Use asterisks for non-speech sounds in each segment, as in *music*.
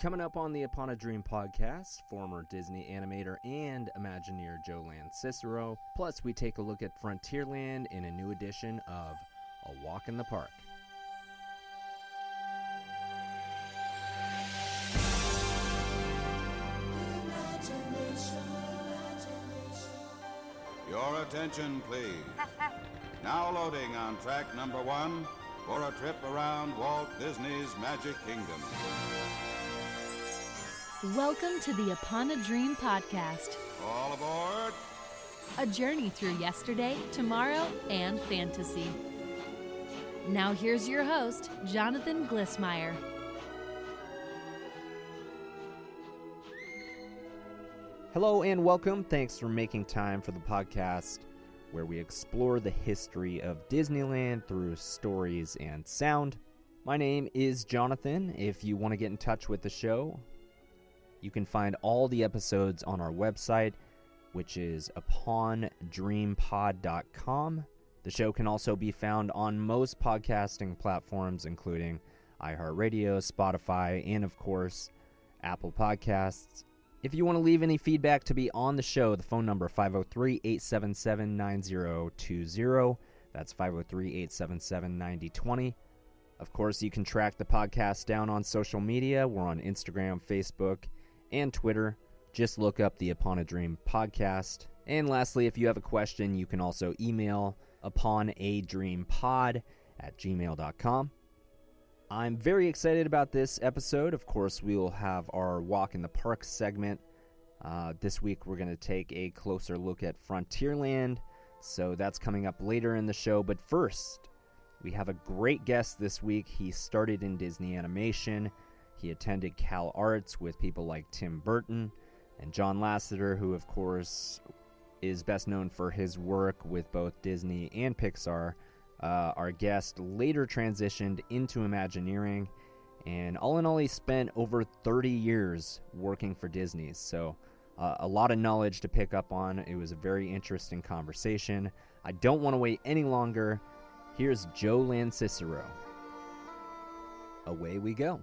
Coming up on the Upon a Dream podcast, former Disney animator and Imagineer Joe Lanzisero. Plus, we take a look at Frontierland in a new edition of A Walk in the Park. Your attention, please. *laughs* Now loading on track number one for a trip around Walt Disney's Magic Kingdom. Welcome to the Upon a Dream podcast. All aboard! A journey through yesterday, tomorrow, and fantasy. Now here's your host, Jonathan Glissmeyer. Hello and welcome. Thanks for making time for the podcast where we explore the history of Disneyland through stories and sound. My name is Jonathan. If you want to get in touch with the show, you can find all the episodes on our website, which is upondreampod.com. The show can also be found on most podcasting platforms, including iHeartRadio, Spotify, and of course, Apple Podcasts. If you want to leave any feedback to be on the show, the phone number 503-877-9020. That's 503-877-9020. Of course, you can track the podcast down on social media. We're on Instagram, Facebook, and Twitter. Just look up the Upon a Dream podcast. And lastly, if you have a question, you can also email upon a dream pod at gmail.com. I'm very excited about this episode. Of course, we will have our Walk in the Park segment. Uh, this week, we're going to take a closer look at Frontierland. So that's coming up later in the show. But first, we have a great guest this week. He started in Disney Animation. He attended Cal Arts with people like Tim Burton and John Lasseter, who, of course, is best known for his work with both Disney and Pixar. Uh, our guest later transitioned into Imagineering, and all in all, he spent over 30 years working for Disney. So, uh, a lot of knowledge to pick up on. It was a very interesting conversation. I don't want to wait any longer. Here's Joe Lanzisero. Away we go.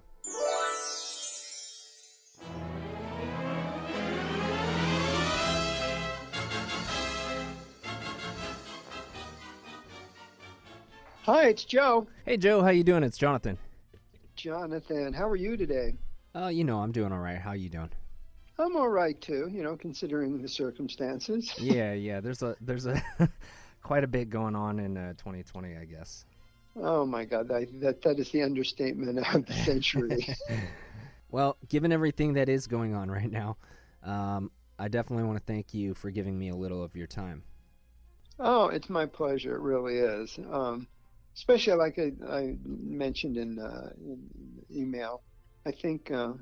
Hi, it's Joe. Hey Joe, how you doing? It's Jonathan. Jonathan, how are you today? Uh, you know, I'm doing all right. How are you doing? I'm all right too. You know, considering the circumstances. *laughs* yeah, yeah. There's a there's a *laughs* quite a bit going on in uh, 2020, I guess. Oh my God, that that, that is the understatement of the century. *laughs* well, given everything that is going on right now, um, I definitely want to thank you for giving me a little of your time. Oh, it's my pleasure. It really is. Um, especially like I, I mentioned in, uh, in, email. I think uh,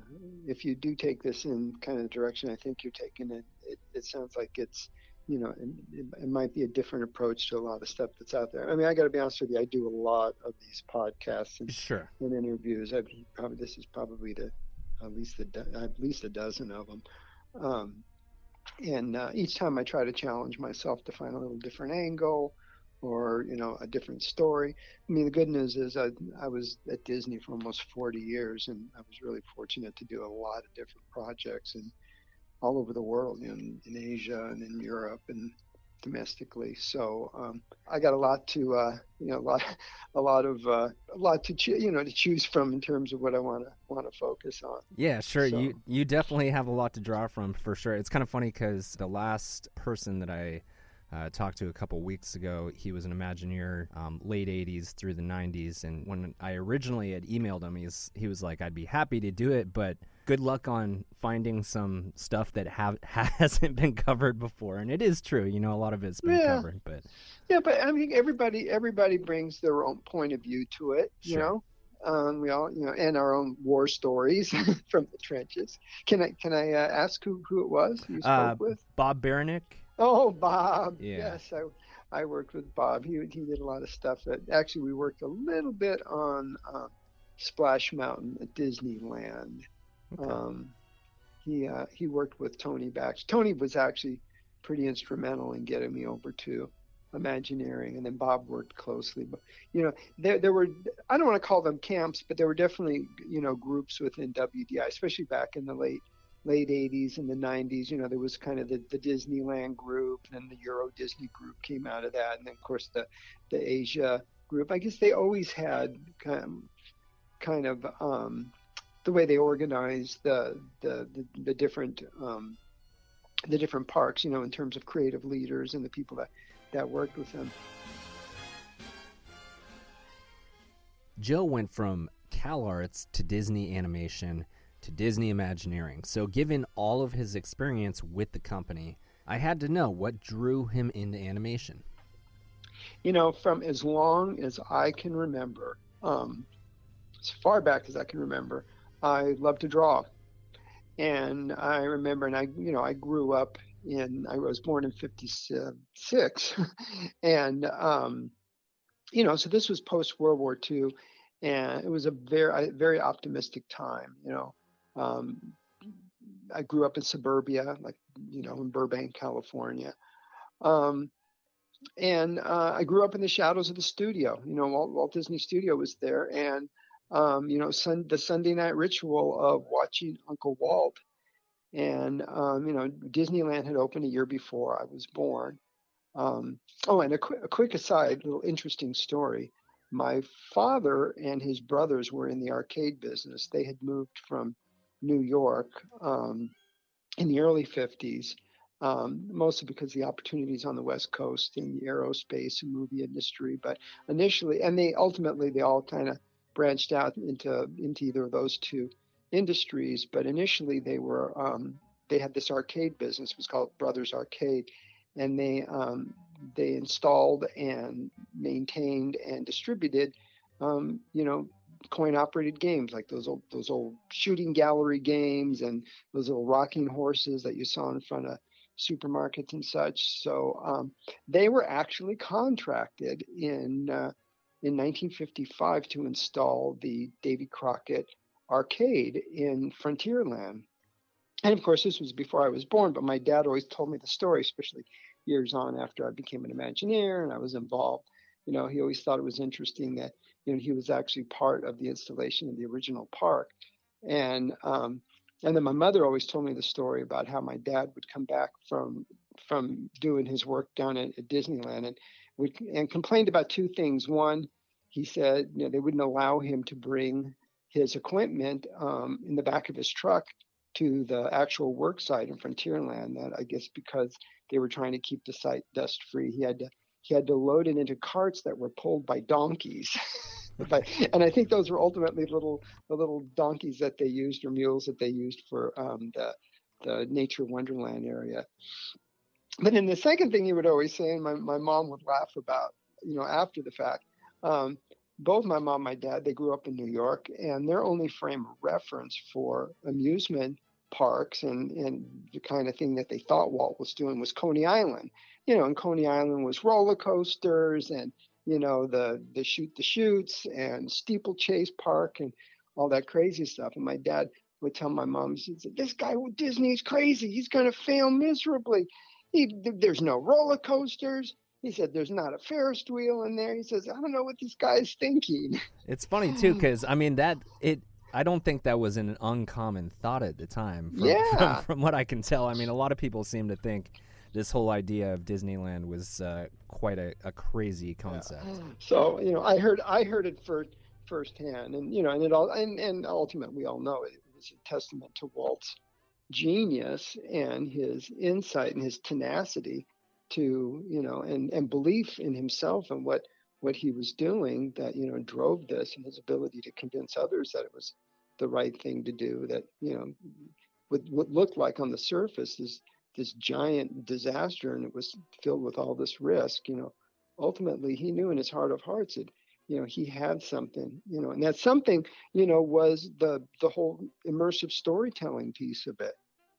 if you do take this in kind of direction I think you're taking it, it, it sounds like it's, you know, it, it, might be a different approach to a lot of stuff that's out there. I mean, I got to be honest with you, I do a lot of these podcasts and, sure. and interviews. I've probably this is probably the at least the at least a dozen of them. Um, and uh, each time I try to challenge myself to find a little different angle or you know a different story. I mean, the good news is I, I was at Disney for almost 40 years, and I was really fortunate to do a lot of different projects and all over the world, in, in Asia and in Europe and domestically. So um, I got a lot to uh, you know a lot a lot of uh, a lot to cho- you know to choose from in terms of what I want to want to focus on. Yeah, sure. So. You you definitely have a lot to draw from for sure. It's kind of funny because the last person that I uh, talked to a couple weeks ago. He was an Imagineer, um, late '80s through the '90s, and when I originally had emailed him, he's he was like, "I'd be happy to do it, but good luck on finding some stuff that have *laughs* hasn't been covered before." And it is true, you know, a lot of it's been yeah. covered, but yeah, but I mean, everybody everybody brings their own point of view to it, you know. Um, we all, you know, and our own war stories *laughs* from the trenches. Can I can I uh, ask who, who it was you spoke uh, with? Bob Baranick. Oh, Bob. Yeah. Yes, I, I worked with Bob. He, he did a lot of stuff. That actually we worked a little bit on uh, Splash Mountain at Disneyland. Okay. Um, he uh, he worked with Tony Baxter. Tony was actually pretty instrumental in getting me over to Imagineering, and then Bob worked closely. But you know, there there were I don't want to call them camps, but there were definitely you know groups within WDI, especially back in the late late 80s and the 90s. You know, there was kind of the, the Disneyland group, and then the Euro Disney group came out of that, and then of course the the Asia group. I guess they always had kind of, kind of um, the way they organized the the the, the different um, the different parks. You know, in terms of creative leaders and the people that that worked with them. Joe went from CalArts to Disney Animation to Disney Imagineering. So, given all of his experience with the company, I had to know what drew him into animation. You know, from as long as I can remember, um, as far back as I can remember, I love to draw. And I remember, and I, you know, I grew up in, I was born in 56. *laughs* and, um, you know, so this was post World War II. And it was a very, very optimistic time, you know. Um, I grew up in suburbia, like, you know, in Burbank, California. Um, and uh, I grew up in the shadows of the studio. You know, Walt, Walt Disney Studio was there, and um, you know, sun, the Sunday night ritual of watching Uncle Walt. And um, you know, Disneyland had opened a year before I was born. Um, oh, and a, qu- a quick aside, little interesting story. My father and his brothers were in the arcade business. They had moved from New York um, in the early 50s, um, mostly because the opportunities on the West Coast in the aerospace and movie industry. But initially, and they ultimately they all kind of branched out into into either of those two industries. But initially, they were um, they had this arcade business. It was called Brothers Arcade, and they um, they installed and maintained and distributed, um, you know, coin operated games like those old those old shooting gallery games and those little rocking horses that you saw in front of supermarkets and such. So um, they were actually contracted in uh, in 1955 to install the Davy Crockett arcade in Frontierland. And of course, this was before I was born, but my dad always told me the story, especially years on after I became an Imagineer and I was involved. You know, he always thought it was interesting that you know, he was actually part of the installation of the original park. And um, and then my mother always told me the story about how my dad would come back from from doing his work down at, at Disneyland and would and complained about two things. One, he said you know they wouldn't allow him to bring his equipment um, in the back of his truck to the actual work site in Frontierland. That I guess because they were trying to keep the site dust free, he had to he had to load it into carts that were pulled by donkeys. *laughs* and I think those were ultimately little the little donkeys that they used or mules that they used for um, the the nature wonderland area. But then the second thing he would always say, and my, my mom would laugh about, you know, after the fact, um, both my mom and my dad, they grew up in New York, and their only frame of reference for amusement parks and, and the kind of thing that they thought Walt was doing was Coney Island. You know, and Coney Island was roller coasters and, you know, the the shoot the chutes and steeplechase park and all that crazy stuff. And my dad would tell my mom, he said, This guy with Disney's crazy. He's gonna fail miserably. He, there's no roller coasters. He said, "There's not a Ferris wheel in there." He says, "I don't know what this guy's thinking." It's funny too, because I mean that it I don't think that was an uncommon thought at the time. From, *laughs* yeah. From, from, what I can tell, I mean, a lot of people seem to think this whole idea of Disneyland was uh, quite a, a, crazy concept. Yeah. So you know, I heard I heard it first firsthand, and you know, and it all and and ultimately we all know it, it was a testament to Walt's genius and his insight and his tenacity to you know and and belief in himself and what what he was doing that you know drove this and his ability to convince others that it was the right thing to do that you know what, what looked like on the surface is this giant disaster and it was filled with all this risk you know ultimately he knew in his heart of hearts that you know he had something you know and that something you know was the the whole immersive storytelling piece of it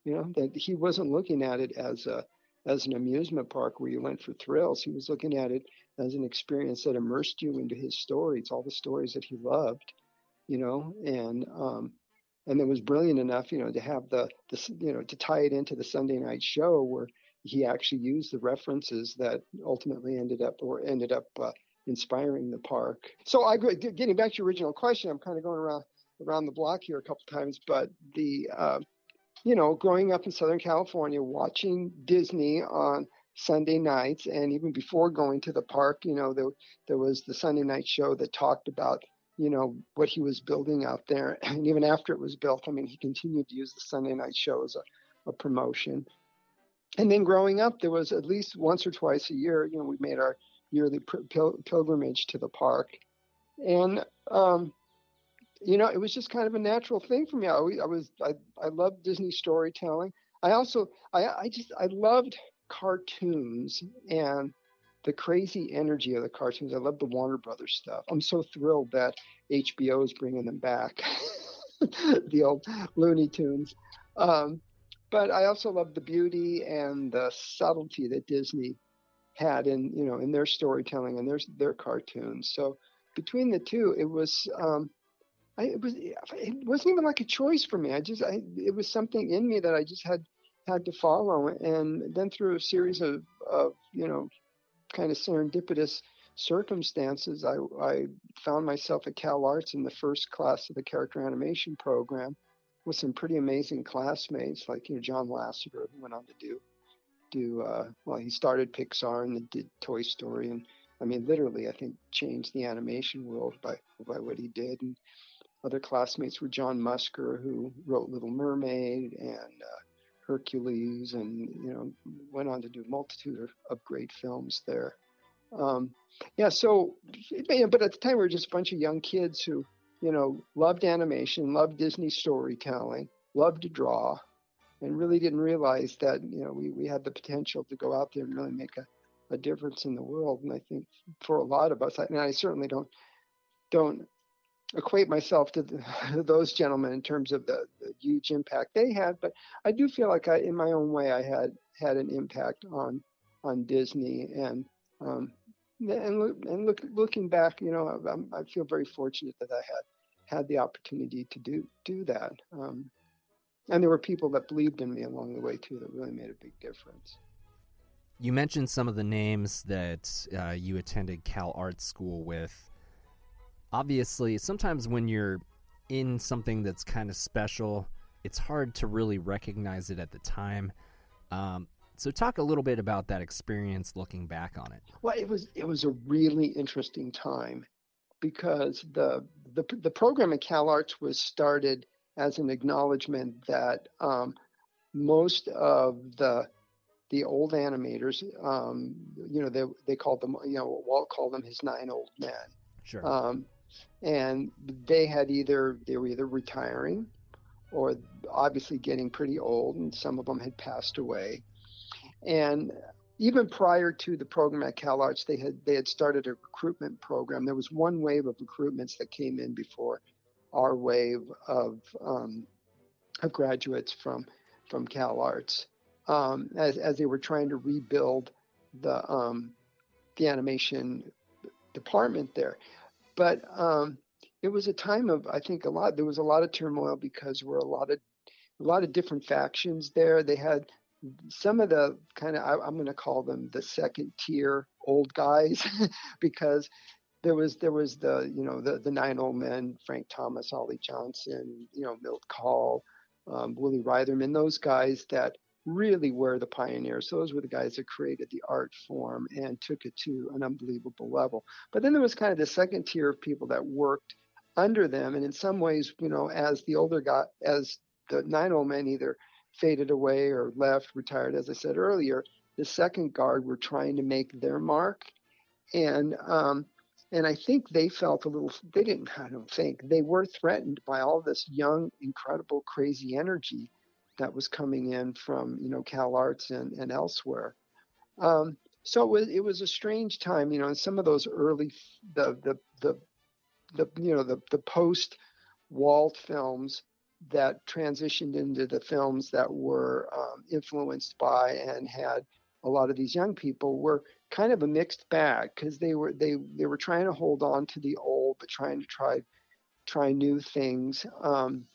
you know that he wasn't looking at it as a as an amusement park where you went for thrills. He was looking at it as an experience that immersed you into his stories, all the stories that he loved, you know, and um, and it was brilliant enough, you know, to have the the you know to tie it into the Sunday night show where he actually used the references that ultimately ended up or ended up uh, inspiring the park. So I getting back to your original question, I'm kind of going around around the block here a couple times, but the uh, you know, growing up in Southern California, watching Disney on Sunday nights, and even before going to the park, you know, there there was the Sunday night show that talked about you know what he was building out there, *clears throat* and even after it was built, I mean, he continued to use the Sunday night show as a, a promotion. And then growing up, there was at least once or twice a year, you know, we made our yearly pil- pilgrimage to the park, and um, you know, it was just kind of a natural thing for me. I, I was I, I loved Disney storytelling. I also I, I just I loved cartoons and the crazy energy of the cartoons. I love the Warner Brothers stuff. I'm so thrilled that HBO is bringing them back, *laughs* the old Looney Tunes. Um, but I also love the beauty and the subtlety that Disney had in you know in their storytelling and their their cartoons. So between the two, it was um, I, it was it wasn't even like a choice for me. I just I, it was something in me that I just had had to follow, and then through a series of of you know kind of serendipitous circumstances, I I found myself at Cal Arts in the first class of the character animation program with some pretty amazing classmates like you know John Lasseter who went on to do do uh, well he started Pixar and then did Toy Story and I mean literally I think changed the animation world by by what he did and other classmates were John Musker, who wrote Little Mermaid and uh, Hercules, and you know went on to do a multitude of, of great films there. Um, yeah, so but at the time we were just a bunch of young kids who you know loved animation, loved Disney storytelling, loved to draw, and really didn't realize that you know we, we had the potential to go out there and really make a, a difference in the world. And I think for a lot of us, and I certainly don't don't equate myself to the, *laughs* those gentlemen in terms of the, the, huge impact they had, but I do feel like I, in my own way, I had had an impact on on Disney, and um, and and look, looking back, you know, I, I, feel very fortunate that I had had the opportunity to do do that. Um, and there were people that believed in me along the way too that really made a big difference. You mentioned some of the names that uh, you attended Cal Arts School with obviously, sometimes when you're in something that's kind of special, it's hard to really recognize it at the time. Um, so, talk a little bit about that experience looking back on it. Well, it was it was a really interesting time because the the the program at Cal Arts was started as an acknowledgement that um, most of the the old animators, um, you know, they they called them, you know, Walt called them his nine old men. Sure. Um, and they had either they were either retiring or obviously getting pretty old and some of them had passed away and even prior to the program at Cal Arts, they had they had started a recruitment program. There was one wave of recruitments that came in before our wave of um, of graduates from from Cal Arts, um, as as they were trying to rebuild the um, the animation department there. But um, it was a time of, I think, a lot. There was a lot of turmoil because there were a lot of a lot of different factions there. They had some of the kind of I, am going to call them the second tier old guys *laughs* because there was there was the you know the the nine old men Frank Thomas Ollie Johnston, you know Milt Kahl, um, Woolie Reitherman those guys that really were the pioneers. Those were the guys that created the art form and took it to an unbelievable level. But then there was kind of the second tier of people that worked under them, and in some ways, you know, as the older got, as the nine old men either faded away or left, retired, as I said earlier, the second guard were trying to make their mark, and um, and I think they felt a little. They didn't. I don't think they were threatened by all this young, incredible, crazy energy that was coming in from you know Cal Arts and, and elsewhere. Um, so it was it was a strange time, you know. And some of those early the the the, the you know the the post Walt films that transitioned into the films that were um, influenced by and had a lot of these young people were kind of a mixed bag because they were they they were trying to hold on to the old but trying to try try new things um,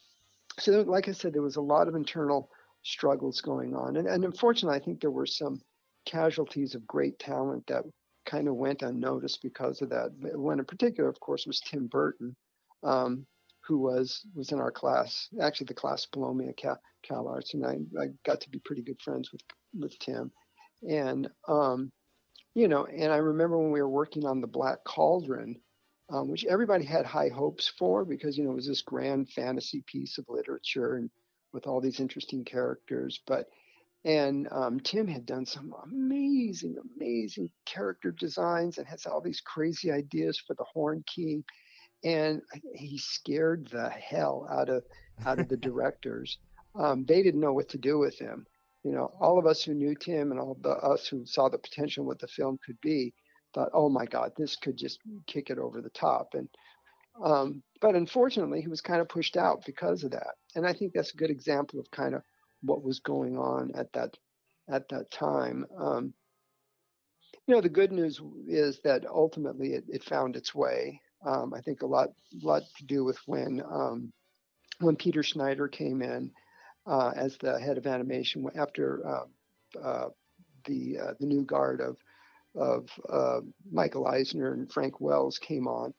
so like I said, there was a lot of internal struggles going on. And, and unfortunately, I think there were some casualties of great talent that kind of went unnoticed because of that. One in particular, of course, was Tim Burton, um, who was was in our class, actually the class below me at Cal, Cal Arts, and I, I got to be pretty good friends with with Tim. And um, you know, and I remember when we were working on the Black Cauldron, um, which everybody had high hopes for because you know it was this grand fantasy piece of literature and with all these interesting characters. But and um, Tim had done some amazing, amazing character designs and has all these crazy ideas for the Horn King, and he scared the hell out of out of the *laughs* directors. Um, they didn't know what to do with him. You know, all of us who knew Tim and all the us who saw the potential what the film could be thought, oh my God, this could just kick it over the top. And um, but unfortunately, he was kind of pushed out because of that. And I think that's a good example of kind of what was going on at that at that time. Um, you know, the good news is that ultimately it, it found its way. Um, I think a lot lot to do with when um, when Peter Schneider came in uh, as the head of animation after uh, uh, the uh, the new guard of of uh, Michael Eisner and Frank Wells came on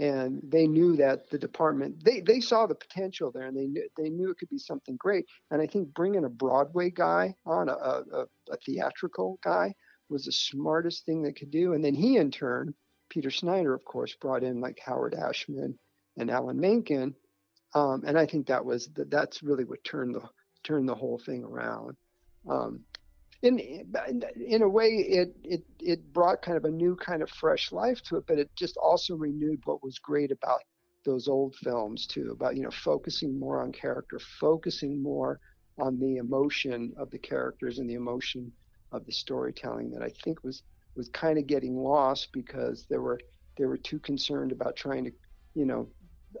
and they knew that the department they they saw the potential there and they knew they knew it could be something great. And i think bringing a broadway guy on a, a, a theatrical guy was the smartest thing they could do. And then he in turn peter schneider of course brought in like howard ashman and alan menken. Um, and i think that was the, that's really what turned the turned the whole thing around. Um, in in a way it it it brought kind of a new kind of fresh life to it but it just also renewed what was great about those old films too about you know focusing more on character focusing more on the emotion of the characters and the emotion of the storytelling that i think was was kind of getting lost because they were they were too concerned about trying to you know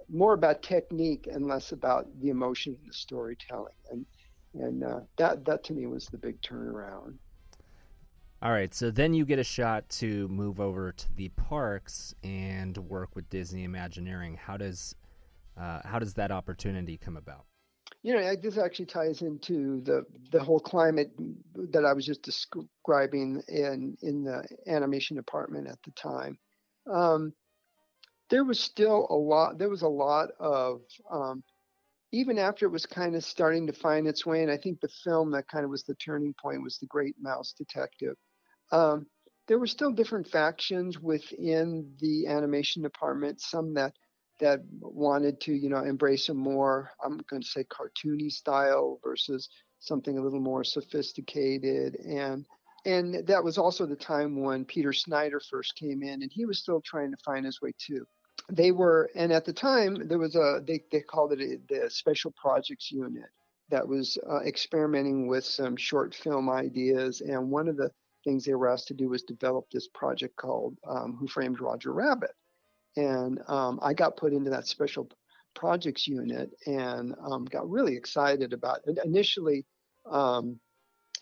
more about technique and less about the emotion and the storytelling. And and uh, that that to me was the big turnaround. All right, so then you get a shot to move over to the parks and work with Disney Imagineering. How does uh, how does that opportunity come about? You know, this actually ties into the the whole climate that I was just describing in in the animation department at the time. Um, there was still a lot. There was a lot of um, even after it was kind of starting to find its way, and I think the film that kind of was the turning point was The Great Mouse Detective. Um, there were still different factions within the animation department. Some that that wanted to, you know, embrace a more, I'm going to say, cartoony style versus something a little more sophisticated, and and that was also the time when Peter Schneider first came in, and he was still trying to find his way too they were, and at the time there was a they they called it a, the Special Projects Unit that was uh, experimenting with some short film ideas, and one of the things they were asked to do was develop this project called um, Who Framed Roger Rabbit, and um, I got put into that Special Projects Unit and um, got really excited about it. Initially, um,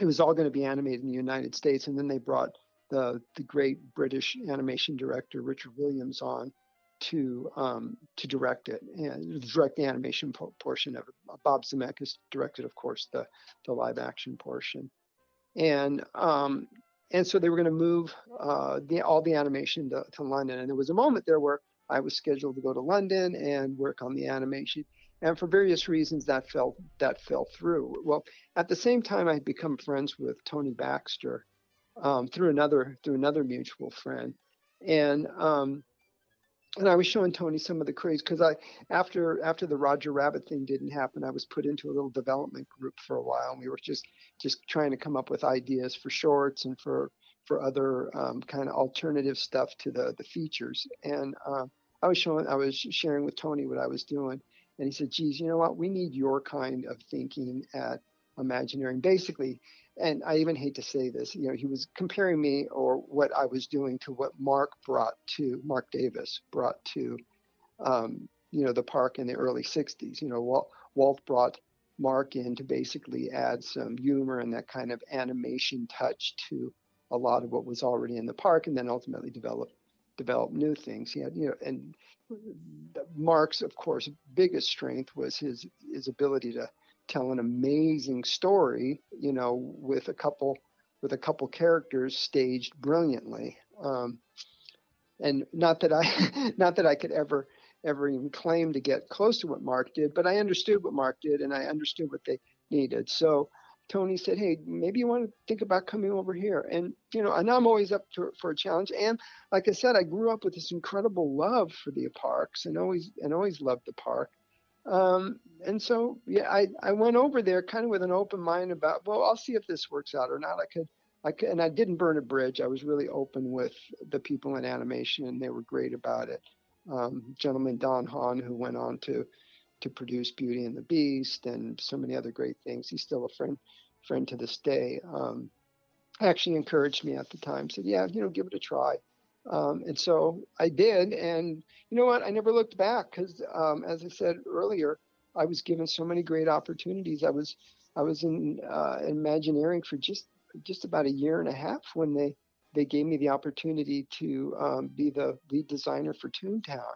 it was all going to be animated in the United States, and then they brought the the great British animation director Richard Williams on to um, to direct it and direct the animation po- portion of it. Bob Zemeckis directed, of course, the the live action portion, and um, and so they were going to move uh, the all the animation to, to London. And there was a moment there where I was scheduled to go to London and work on the animation, and for various reasons that fell that fell through. Well, at the same time, I had become friends with Tony Baxter um, through another through another mutual friend, and um, and I was showing Tony some of the craze because I after after the Roger Rabbit thing didn't happen, I was put into a little development group for a while, and we were just just trying to come up with ideas for shorts and for for other um, kind of alternative stuff to the the features. And uh, I was showing I was sharing with Tony what I was doing, and he said, "Geez, you know what? We need your kind of thinking at Imagineering. Basically, and I even hate to say this, you know, he was comparing me or what I was doing to what Marc brought to Marc Davis brought to, um, you know, the park in the early '60s. You know, Walt, Walt brought Marc in to basically add some humor and that kind of animation touch to a lot of what was already in the park, and then ultimately develop develop new things. He had, you know, and Marc's, of course, biggest strength was his his ability to tell an amazing story, you know, with a couple with a couple characters staged brilliantly. Um, and not that I *laughs* not that I could ever ever even claim to get close to what Marc did, but I understood what Marc did and I understood what they needed. So Tony said, "Hey, maybe you want to think about coming over here." And you know, and I'm always up to, for a challenge. And like I said, I grew up with this incredible love for the parks, and always and always loved the park. Um, and so, yeah, I I went over there kind of with an open mind about, well, I'll see if this works out or not. I could, I could, and I didn't burn a bridge. I was really open with the people in animation, and they were great about it. Um, gentleman Don Hahn, who went on to to produce Beauty and the Beast and so many other great things. He's still a friend friend to this day. Um, actually encouraged me at the time. Said, "Yeah, you know, give it a try." Um, and so I did, and you know what? I never looked back because, um, as I said earlier, I was given so many great opportunities. I was I was in uh, Imagineering for just just about a year and a half when they they gave me the opportunity to um, be the lead designer for Toontown.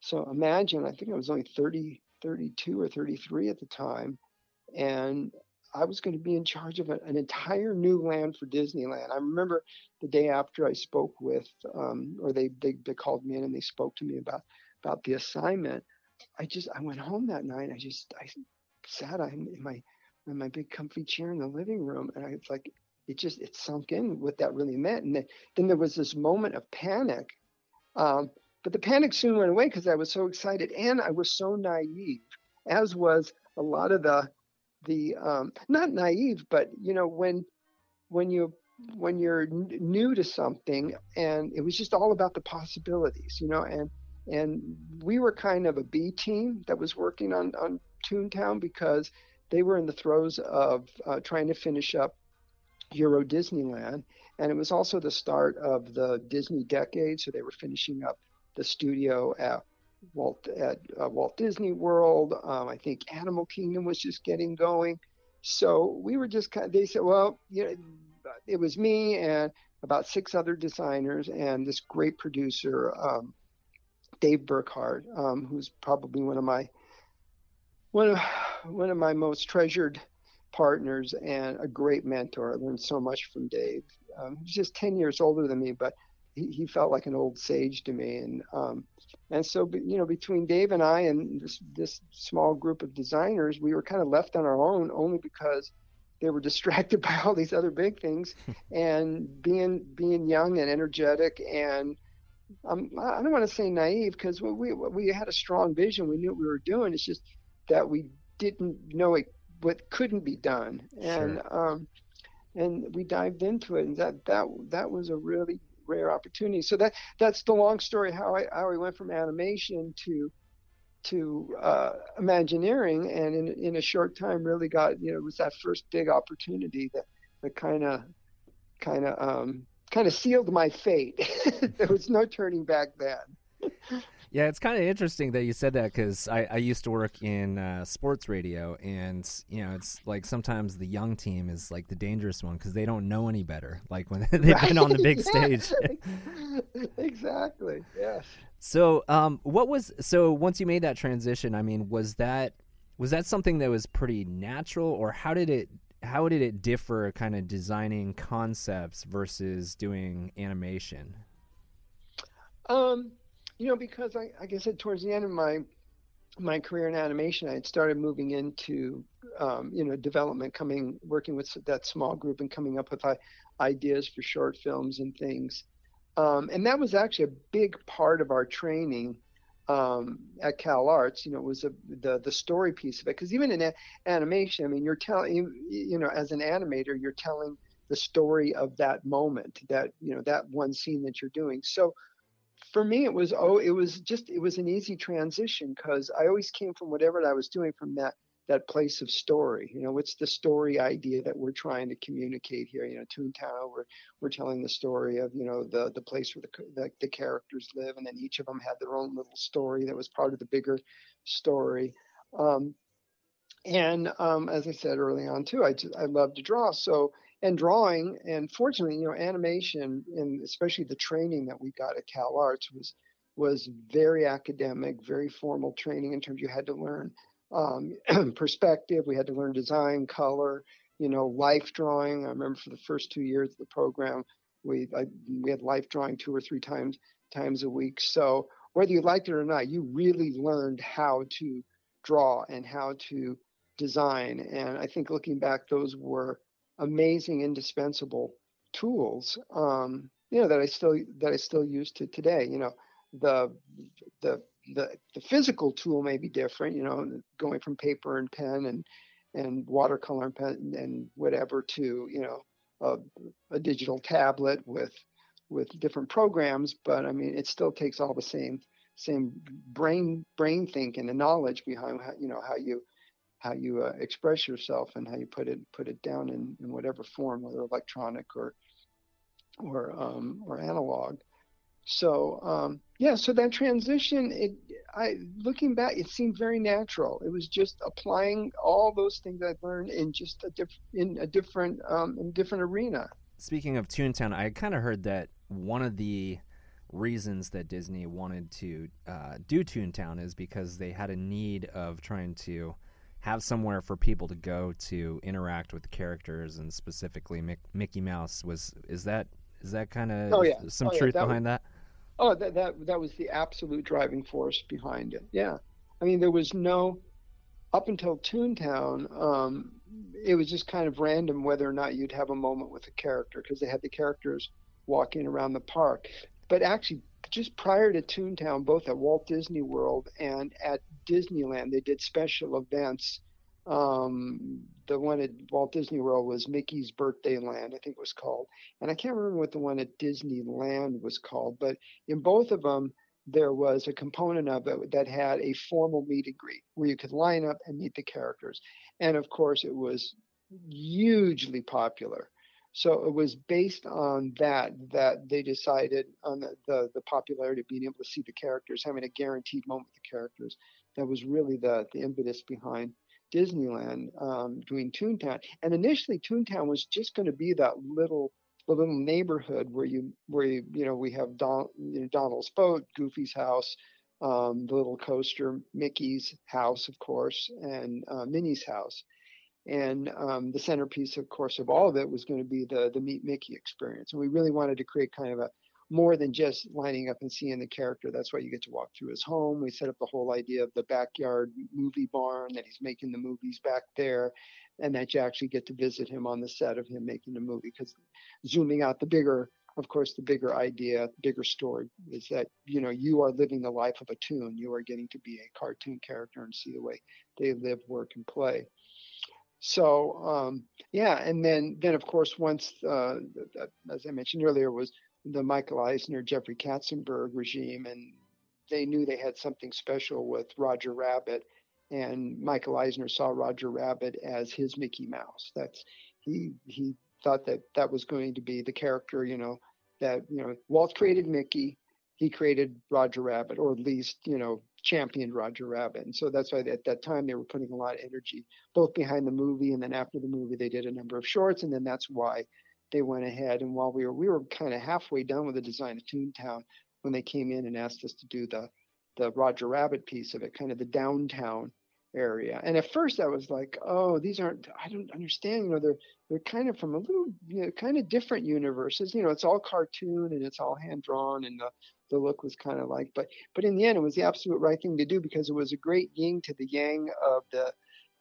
So imagine, I think I was only 30, 32 or 33 at the time. And I was going to be in charge of a, an entire new land for Disneyland. I remember the day after I spoke with, um, or they, they, they called me in and they spoke to me about about the assignment. I just I went home that night. I just I sat in my in my big comfy chair in the living room, and I was like, it just it sunk in what that really meant. And then, then there was this moment of panic. Um, but the panic soon went away because I was so excited and I was so naive, as was a lot of the the um, not naive, but you know when when you when you're n- new to something and it was just all about the possibilities, you know, and and we were kind of a B team that was working on on Toontown because they were in the throes of uh, trying to finish up Euro Disneyland, and it was also the start of the Disney decade, so they were finishing up the studio at Walt at uh, Walt Disney World. Um, I think Animal Kingdom was just getting going. So we were just kind of, they said, well, you know, it was me and about six other designers and this great producer, um, Dave Burkhart, um, who's probably one of my one of one of my most treasured partners and a great mentor. I learned so much from Dave. Um, he's just 10 years older than me, but he, he felt like an old sage to me. And um, and so you know between Dave and I and this this small group of designers, we were kind of left on our own only because they were *laughs* distracted by all these other big things *laughs* and being being young and energetic and um, I don't want to say naive because we, we we had a strong vision. We knew what we were doing. It's just that we didn't know it, what couldn't be done, and sure. um, and we dived into it, and that that that was a really rare opportunity. So that that's the long story how I how I went from animation to to uh, Imagineering, and in in a short time, really got you know it was that first big opportunity that that kind of kind of um, kind of sealed my fate. *laughs* there was no turning back then. Yeah, it's kind of interesting that you said that because I, I, used to work in uh, sports radio, and you know, it's like sometimes the young team is like the dangerous one because they don't know any better. Like when *laughs* they've right? been on the big *laughs* stage. *laughs* exactly. Yes. So, um, what was so once you made that transition? I mean, was that was that something that was pretty natural, or how did it how did it differ, kind of designing concepts versus doing animation? Um you know, because I, like I said, towards the end of my my career in animation, I had started moving into, um, you know, development, coming working with that small group and coming up with uh, ideas for short films and things. Um, and that was actually a big part of our training um, at Cal Arts. You know, was a, the the story piece of it. Because even in a- animation, I mean, you're telling, you know, as an animator, you're telling the story of that moment, that you know, that one scene that you're doing. So for me it was oh it was just it was an easy transition because i always came from whatever i was doing from that that place of story you know what's the story idea that we're trying to communicate here? You know toontown we're we're telling the story of you know the the place where the, the, the characters live and then each of them had their own little story that was part of the bigger story. Um, and um, as i said early on too i i love to draw so and drawing and fortunately you know animation and especially the training that we got at cal arts was was very academic very formal training in terms you had to learn um, *clears throat* perspective. We had to learn design, color, you know, life drawing. I remember for the first two years of the program, we I, we had life drawing two or three times times a week. So whether you liked it or not, you really learned how to draw and how to design. And I think looking back, those were amazing, indispensable tools. Um, you know that I still that I still use to today. You know, the the the the physical tool may be different. You know, going from paper and pen and and watercolor and pen and whatever to you know a, a digital tablet with with different programs. But I mean, it still takes all the same same brain brain thinking and the knowledge behind how you know how you how you uh, express yourself and how you put it put it down in, in whatever form, whether electronic or or um, or analog. So um, yeah, so that transition, it I looking back, it seemed very natural. It was just applying all those things I learned in just a different in a different um, in different arena. Speaking of Toontown, I kind of heard that one of the reasons that Disney wanted to uh, do Toontown is because they had a need of trying to have somewhere for people to go to interact with the characters, and specifically Mick, Mickey Mouse was. Is that is that kind of oh, yeah. some oh, truth yeah. that behind was, that? Oh, that that that was the absolute driving force behind it. Yeah, I mean there was no up until Toontown. Um, it was just kind of random whether or not you'd have a moment with a character because they had the characters walking around the park. But actually, just prior to Toontown, both at Walt Disney World and at Disneyland, they did special events. Um, the one at Walt Disney World was Mickey's Birthday Land, I think it was called. And I can't remember what the one at Disneyland was called, but in both of them, there was a component of it that had a formal meet and greet where you could line up and meet the characters. And of course, it was hugely popular. So it was based on that that they decided on the, the, the popularity of being able to see the characters, having a guaranteed moment with the characters. That was really the the impetus behind Disneyland um, doing Toontown. And initially, Toontown was just going to be that little the little neighborhood where you where you you know we have Don, you know, Donald's boat, Goofy's house, um, the little coaster, Mickey's house, of course, and uh, Minnie's house. And um, the centerpiece, of course, of all of it was going to be the the Meet Mickey experience. And we really wanted to create kind of a more than just lining up and seeing the character. That's why you get to walk through his home. We set up the whole idea of the backyard movie barn that he's making the movies back there, and that you actually get to visit him on the set of him making the movie. Because zooming out, the bigger, of course, the bigger idea, bigger story is that you know you are living the life of a toon. You are getting to be a cartoon character and see the way they live, work, and play. So um, yeah, and then then of course once uh, as I mentioned earlier was the Michael Eisner, Jeffrey Katzenberg regime, and they knew they had something special with Roger Rabbit, and Michael Eisner saw Roger Rabbit as his Mickey Mouse. That's he he thought that that was going to be the character, you know, that you know Walt created Mickey, he created Roger Rabbit, or at least you know championed Roger Rabbit, and so that's why at that time they were putting a lot of energy both behind the movie and then after the movie they did a number of shorts, and then that's why they went ahead and while we were we were kind of halfway done with the design of Toontown when they came in and asked us to do the the Roger Rabbit piece of it, kind of the downtown area. And at first I was like, oh, these aren't I don't understand, you know, they're they're kind of from a little you know, kind of different universes. You know, it's all cartoon and it's all hand drawn and the the look was kind of like but but in the end it was the absolute right thing to do because it was a great yin to the yang of the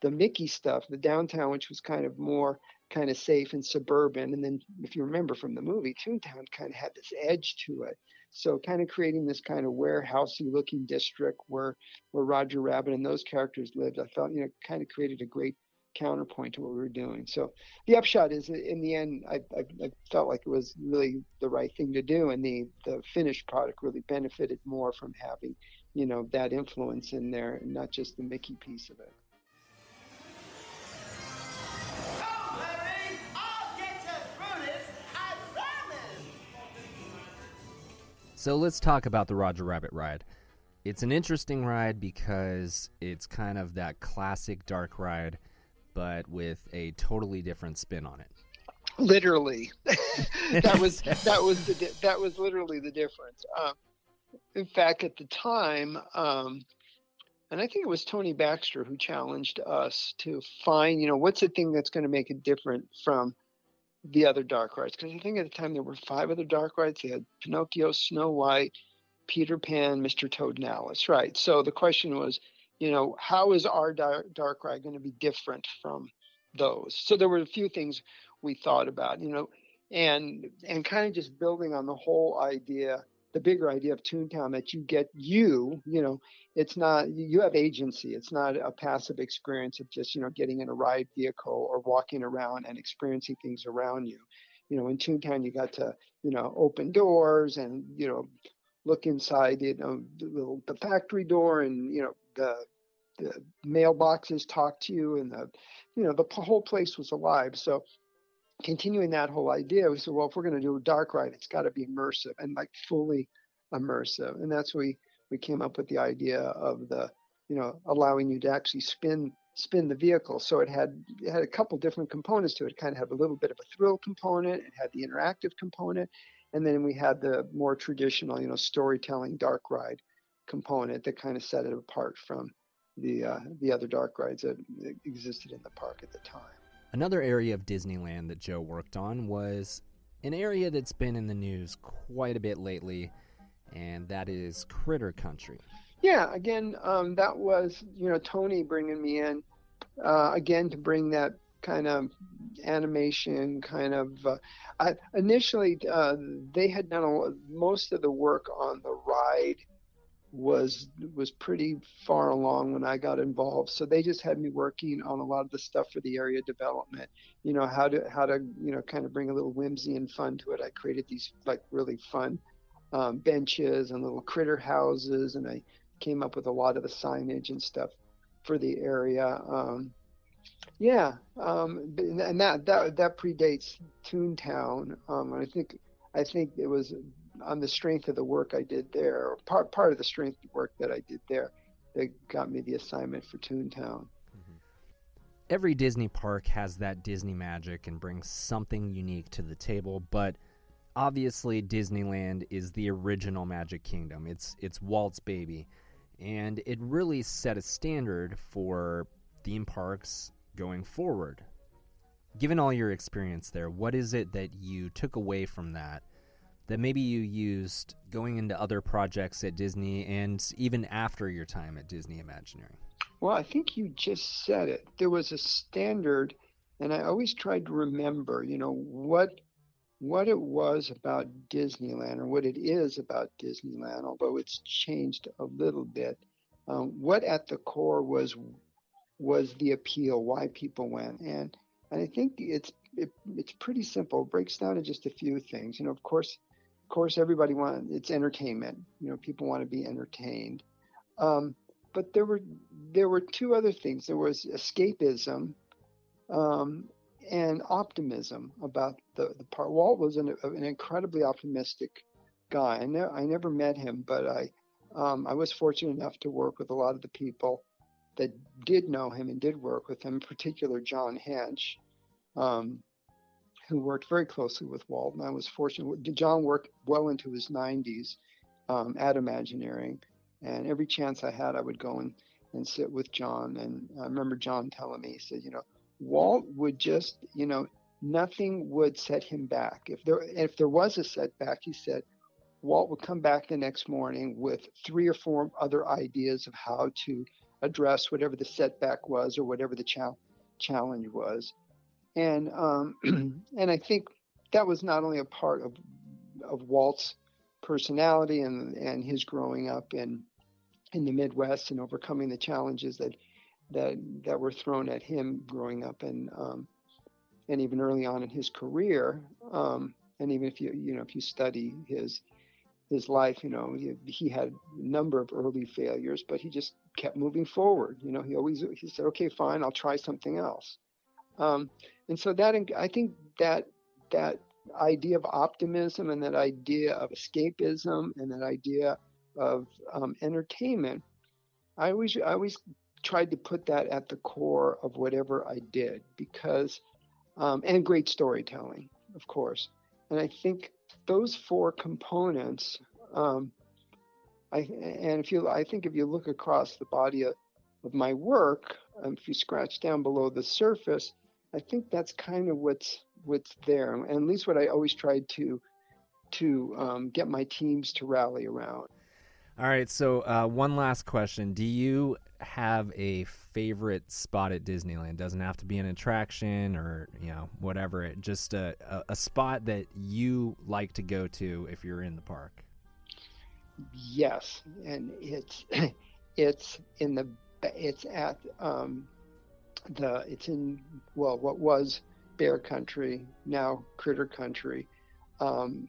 the Mickey stuff, the downtown, which was kind of more kind of safe and suburban. And then, if you remember from the movie, Toontown kind of had this edge to it. So, kind of creating this kind of warehousey looking district where where Roger Rabbit and those characters lived, I felt you know kind of created a great counterpoint to what we were doing. So, the upshot is, in the end, I, I, I felt like it was really the right thing to do, and the the finished product really benefited more from having you know that influence in there, and not just the Mickey piece of it. So let's talk about the Roger Rabbit ride. It's an interesting ride because it's kind of that classic dark ride, but with a totally different spin on it. Literally, *laughs* that was *laughs* that was the that was literally the difference. Um, in fact, at the time, um, and I think it was Tony Baxter who challenged us to find, you know, what's the thing that's going to make it different from the other dark rides? Because I think at the time there were five other dark rides. They had Pinocchio, Snow White, Peter Pan, Mr. Toad, and Alice. Right. So the question was, you know, how is our dark, ride going to be different from those? So there were a few things we thought about, you know, and and kind of just building on the whole idea the bigger idea of Toontown that you get you, you know, it's not you have agency. It's not a passive experience of just you know getting in a ride vehicle or walking around and experiencing things around you. You know, in Toontown you got to you know open doors and you know look inside you know the, the factory door and you know the the mailboxes talk to you and the you know the whole place was alive. So continuing that whole idea, we said, well, if we're going to do a dark ride, it's got to be immersive and like fully immersive. And that's we we came up with the idea of the, you know, allowing you to actually spin spin the vehicle. So it had it had a couple different components to it. It kind of had a little bit of a thrill component. It had the interactive component, and then we had the more traditional, you know, storytelling dark ride component that kind of set it apart from the uh, the other dark rides that existed in the park at the time. Another area of Disneyland that Joe worked on was an area that's been in the news quite a bit lately, and that is Critter Country. Yeah, again, um, that was you know Tony bringing me in uh, again to bring that kind of animation kind of. Uh, I, initially, uh, they had done a, most of the work on the ride was was pretty far along when I got involved. So they just had me working on a lot of the stuff for the area development. You know how to how to you know kind of bring a little whimsy and fun to it. I created these like really fun um, benches and little critter houses, and I came up with a lot of the signage and stuff for the area. Um, yeah, um, and that that that predates Toontown. Um, I think I think it was on the strength of the work I did there, or part part of the strength work that I did there, that got me the assignment for Toontown. Mm-hmm. Every Disney park has that Disney magic and brings something unique to the table, but obviously Disneyland is the original Magic Kingdom. It's it's Walt's baby, and it really set a standard for theme parks going forward. Given all your experience there, what is it that you took away from that that maybe you used going into other projects at Disney and even after your time at Disney Imagineering? Well, I think you just said it. There was a standard, and I always tried to remember, you know, what what it was about Disneyland or what it is about Disneyland, although it's changed a little bit. Um, what at the core was was the appeal, why people went, and and I think it's it, it's pretty simple. It breaks down to just a few things. You know, of course, of course, everybody wants it's entertainment. You know, people want to be entertained. Um, but there were there were two other things. There was escapism um, and optimism about the the part. Walt was an, an incredibly optimistic guy. I, ne- I never met him, but I um, I was fortunate enough to work with a lot of the people that did know him and did work with him, in particular John Hench. Um, who worked very closely with Walt. And I was fortunate. John worked well into his 90s um, at Imagineering. And every chance I had, I would go and, and sit with John. And I remember John telling me, he said, you know, Walt would just, you know, nothing would set him back. If there if there was a setback, he said, Walt would come back the next morning with three or four other ideas of how to address whatever the setback was or whatever the cha- challenge was. And um, *clears throat* and I think that was not only a part of of Walt's personality and and his growing up in in the Midwest and overcoming the challenges that that that were thrown at him growing up and um, and even early on in his career um, and even if you you know if you study his his life you know he, he had a number of early failures but he just kept moving forward you know he always he said okay fine I'll try something else um, and so that I think that that idea of optimism and that idea of escapism and that idea of um, entertainment, I always I always tried to put that at the core of whatever I did because um, and great storytelling, of course. And I think those four components, um, I and if you I think if you look across the body of of my work, um, if you scratch down below the surface, I think that's kind of what's what's there, and at least what I always tried to to um, get my teams to rally around. All right, so uh, one last question: Do you have a favorite spot at Disneyland? Doesn't have to be an attraction or you know whatever. It just a, a, a spot that you like to go to if you're in the park. Yes, and it's *clears throat* it's in the it's at um, the it's in well what was Bear Country now Critter Country. Um,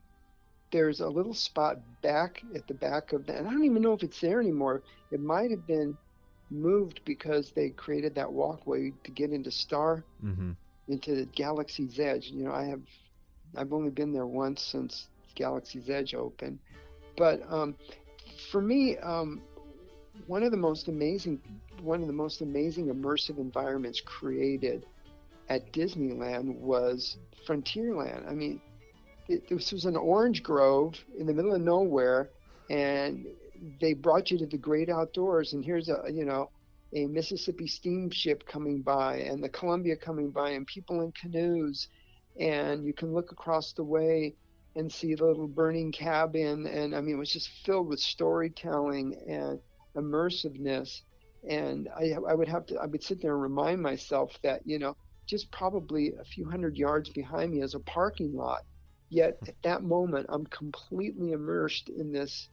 there's a little spot back at the back of that, and I don't even know if it's there anymore. It might have been moved because they created that walkway to get into Star, mm-hmm. into the Galaxy's Edge. You know, I have, I've only been there once since Galaxy's Edge opened, but um, for me, um, one of the most amazing, one of the most amazing immersive environments created at Disneyland was Frontierland. I mean it, this was an orange grove in the middle of nowhere, and they brought you to the great outdoors. And here's a you know a Mississippi steamship coming by, and the Columbia coming by, and people in canoes, and you can look across the way and see the little burning cabin. And I mean, it was just filled with storytelling and immersiveness. And I, I would have to, I would sit there and remind myself that, you know, just probably a few hundred yards behind me is a parking lot Yet at that moment, I'm completely immersed in this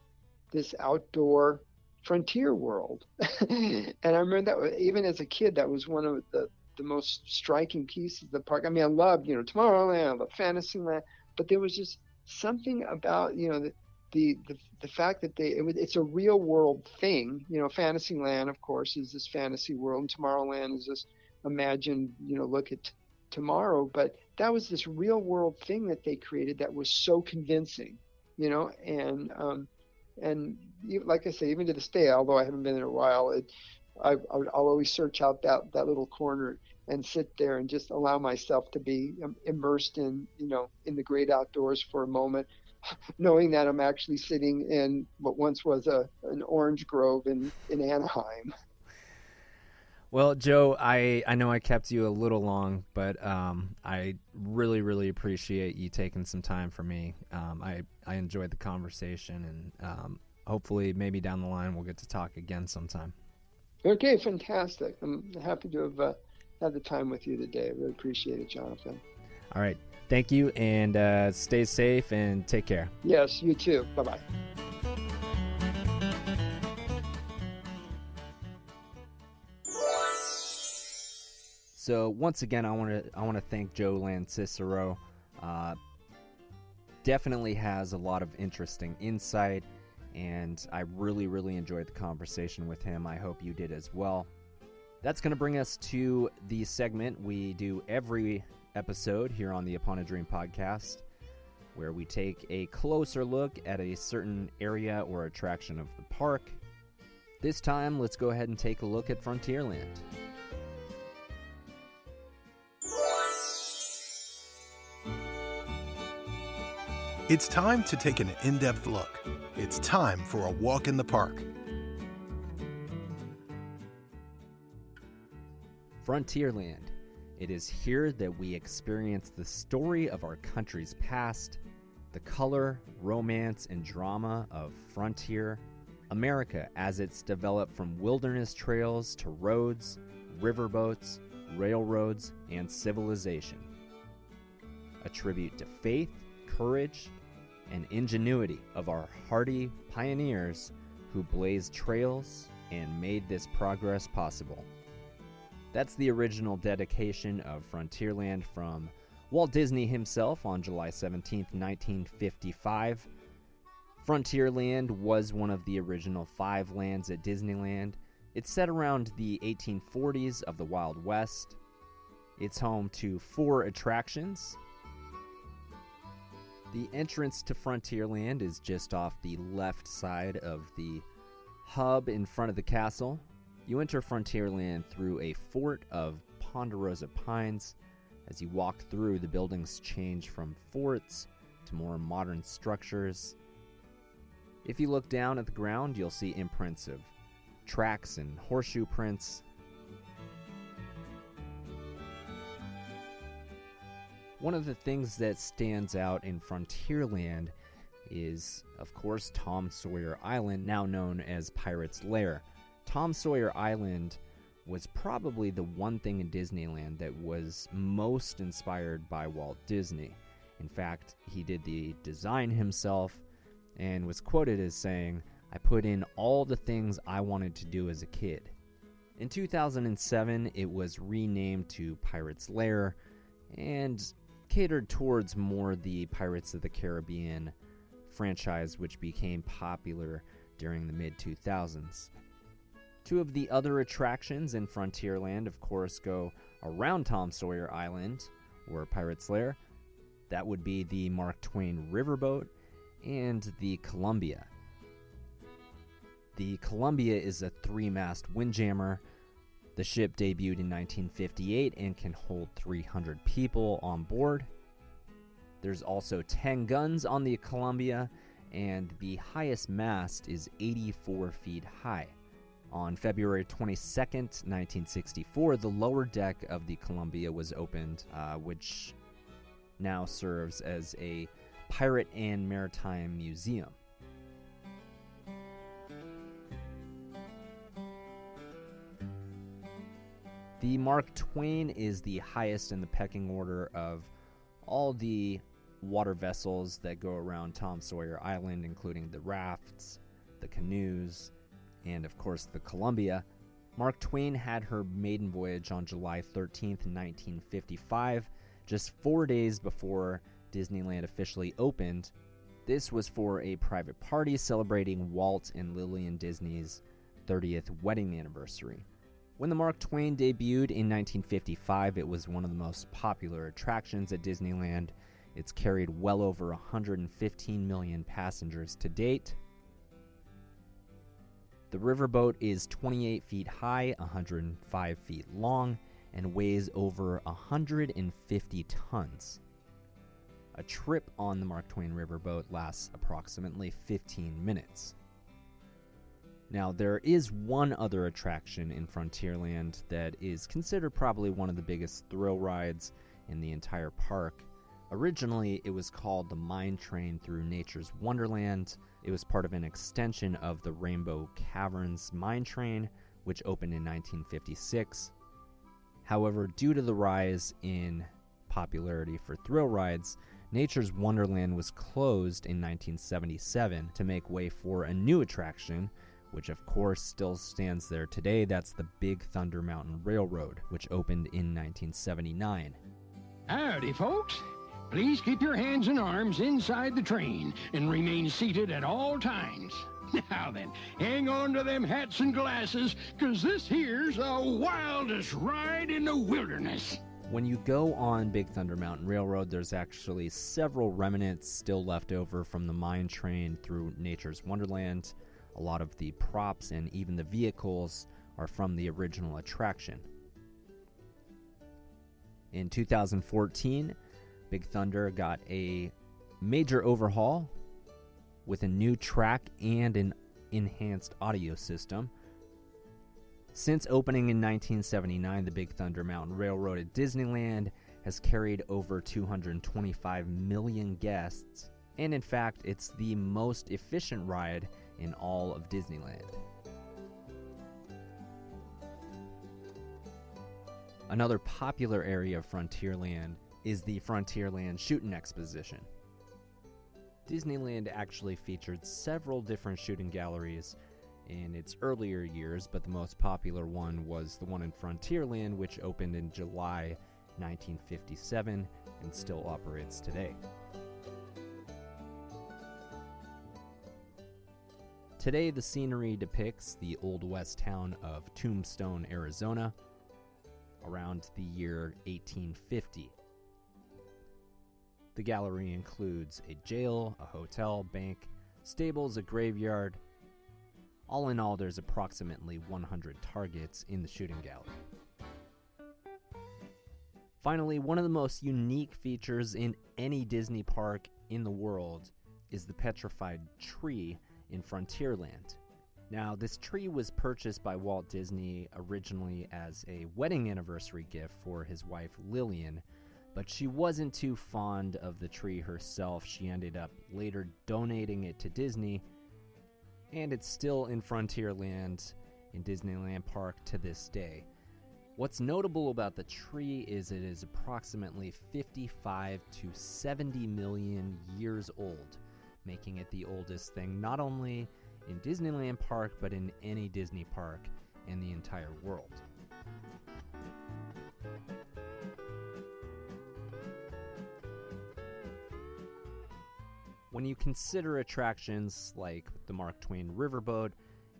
this outdoor frontier world. *laughs* and I remember that even as a kid, that was one of the the most striking pieces of the park. I mean, I loved you know Tomorrowland, I loved Fantasyland, but there was just something about you know the the the, the fact that they it it's a real world thing. You know, Fantasyland, of course, is this fantasy world, and Tomorrowland is this imagined you know look at tomorrow but that was this real world thing that they created that was so convincing you know and um and like i say even to this day although i haven't been there a while it I, will always search out that that little corner and sit there and just allow myself to be um, immersed in you know in the great outdoors for a moment *laughs* knowing that i'm actually sitting in what once was a an orange grove in in anaheim well, Joe, I, I know I kept you a little long, but um, I really, really appreciate you taking some time for me. Um, I, I enjoyed the conversation, and um, hopefully, maybe down the line, we'll get to talk again sometime. Okay, fantastic. I'm happy to have uh, had the time with you today. I really appreciate it, Jonathan. All right. Thank you, and uh, stay safe and take care. Yes, you too. Bye bye. So once again, I want to I want to thank Joe Lanzisero. Uh, definitely has a lot of interesting insight, and I really really enjoyed the conversation with him. I hope you did as well. That's going to bring us to the segment we do every episode here on the Upon a Dream podcast, where we take a closer look at a certain area or attraction of the park. This time, let's go ahead and take a look at Frontierland. It's time to take an in depth look. It's time for a walk in the park. Frontierland. It is here that we experience the story of our country's past, the color, romance, and drama of frontier America as it's developed from wilderness trails to roads, riverboats, railroads, and civilization. A tribute to faith, courage, and ingenuity of our hardy pioneers who blazed trails and made this progress possible. That's the original dedication of Frontierland from Walt Disney himself on July 17, 1955. Frontierland was one of the original five lands at Disneyland. It's set around the 1840s of the Wild West. It's home to four attractions the entrance to Frontierland is just off the left side of the hub in front of the castle. You enter Frontierland through a fort of ponderosa pines. As you walk through, the buildings change from forts to more modern structures. If you look down at the ground, you'll see imprints of tracks and horseshoe prints. One of the things that stands out in Frontierland is, of course, Tom Sawyer Island, now known as Pirate's Lair. Tom Sawyer Island was probably the one thing in Disneyland that was most inspired by Walt Disney. In fact, he did the design himself and was quoted as saying, I put in all the things I wanted to do as a kid. In 2007, it was renamed to Pirate's Lair and catered towards more the Pirates of the Caribbean franchise, which became popular during the mid 2000s. Two of the other attractions in Frontierland, of course, go around Tom Sawyer Island, or Pirate's Lair. That would be the Mark Twain Riverboat and the Columbia. The Columbia is a three mast windjammer. The ship debuted in 1958 and can hold 300 people on board. There's also 10 guns on the Columbia, and the highest mast is 84 feet high. On February 22nd, 1964, the lower deck of the Columbia was opened, uh, which now serves as a pirate and maritime museum. The Mark Twain is the highest in the pecking order of all the water vessels that go around Tom Sawyer Island, including the rafts, the canoes, and of course the Columbia. Mark Twain had her maiden voyage on July 13th, 1955, just four days before Disneyland officially opened. This was for a private party celebrating Walt and Lillian Disney's 30th wedding anniversary. When the Mark Twain debuted in 1955, it was one of the most popular attractions at Disneyland. It's carried well over 115 million passengers to date. The riverboat is 28 feet high, 105 feet long, and weighs over 150 tons. A trip on the Mark Twain riverboat lasts approximately 15 minutes. Now, there is one other attraction in Frontierland that is considered probably one of the biggest thrill rides in the entire park. Originally, it was called the Mine Train through Nature's Wonderland. It was part of an extension of the Rainbow Caverns Mine Train, which opened in 1956. However, due to the rise in popularity for thrill rides, Nature's Wonderland was closed in 1977 to make way for a new attraction, which of course still stands there today. That's the Big Thunder Mountain Railroad, which opened in 1979. Howdy, folks. Please keep your hands and arms inside the train and remain seated at all times. *laughs* Now then, hang on to them hats and glasses, cause this here's the wildest ride in the wilderness. When you go on Big Thunder Mountain Railroad, there's actually several remnants still left over from the mine train through Nature's Wonderland. A lot of the props and even the vehicles are from the original attraction. In 2014, Big Thunder got a major overhaul with a new track and an enhanced audio system. Since opening in 1979, the Big Thunder Mountain Railroad at Disneyland has carried over 225 million guests, and in fact, it's the most efficient ride in all of Disneyland. Another popular area of Frontierland is the Frontierland Shooting Exposition. Disneyland actually featured several different shooting galleries in its earlier years, but the most popular one was the one in Frontierland, which opened in July 1957 and still operates today. Today, the scenery depicts the Old West town of Tombstone, Arizona, around the year 1850. The gallery includes a jail, a hotel, bank, stables, a graveyard. All in all, there's approximately 100 targets in the shooting gallery. Finally, one of the most unique features in any Disney park in the world is the petrified tree in Frontierland. Now, this tree was purchased by Walt Disney originally as a wedding anniversary gift for his wife Lillian, but she wasn't too fond of the tree herself. She ended up later donating it to Disney, and it's still in Frontierland in Disneyland Park to this day. What's notable about the tree is it is approximately 55 to 70 million years old, making it the oldest thing not only in Disneyland Park but in any Disney park in the entire world. When you consider attractions like the Mark Twain Riverboat,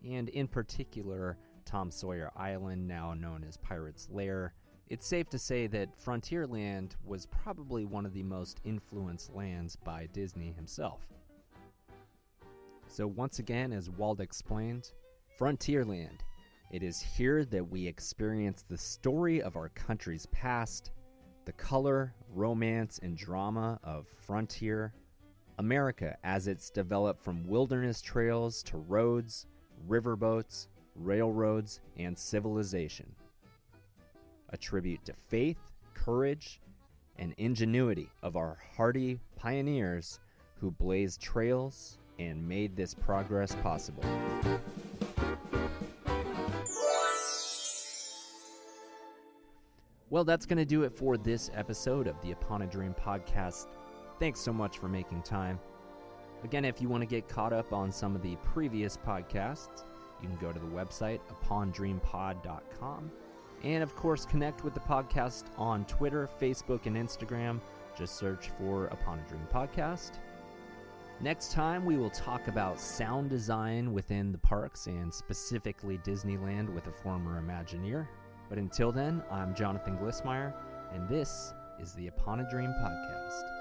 and in particular Tom Sawyer Island, now known as Pirate's Lair, it's safe to say that Frontierland was probably one of the most influenced lands by Disney himself. So, once again, as Walt explained, Frontierland. It is here that we experience the story of our country's past, the color, romance, and drama of frontier America as it's developed from wilderness trails to roads, riverboats, railroads, and civilization. A tribute to faith, courage, and ingenuity of our hardy pioneers who blazed trails and made this progress possible. Well, that's going to do it for this episode of the Upon a Dream podcast. Thanks so much for making time. Again, if you want to get caught up on some of the previous podcasts, you can go to the website upondreampod.com. And of course, connect with the podcast on Twitter, Facebook, and Instagram. Just search for Upon a Dream Podcast. Next time, we will talk about sound design within the parks and specifically Disneyland with a former Imagineer. But until then, I'm Jonathan Glissmeyer, and this is the Upon a Dream Podcast.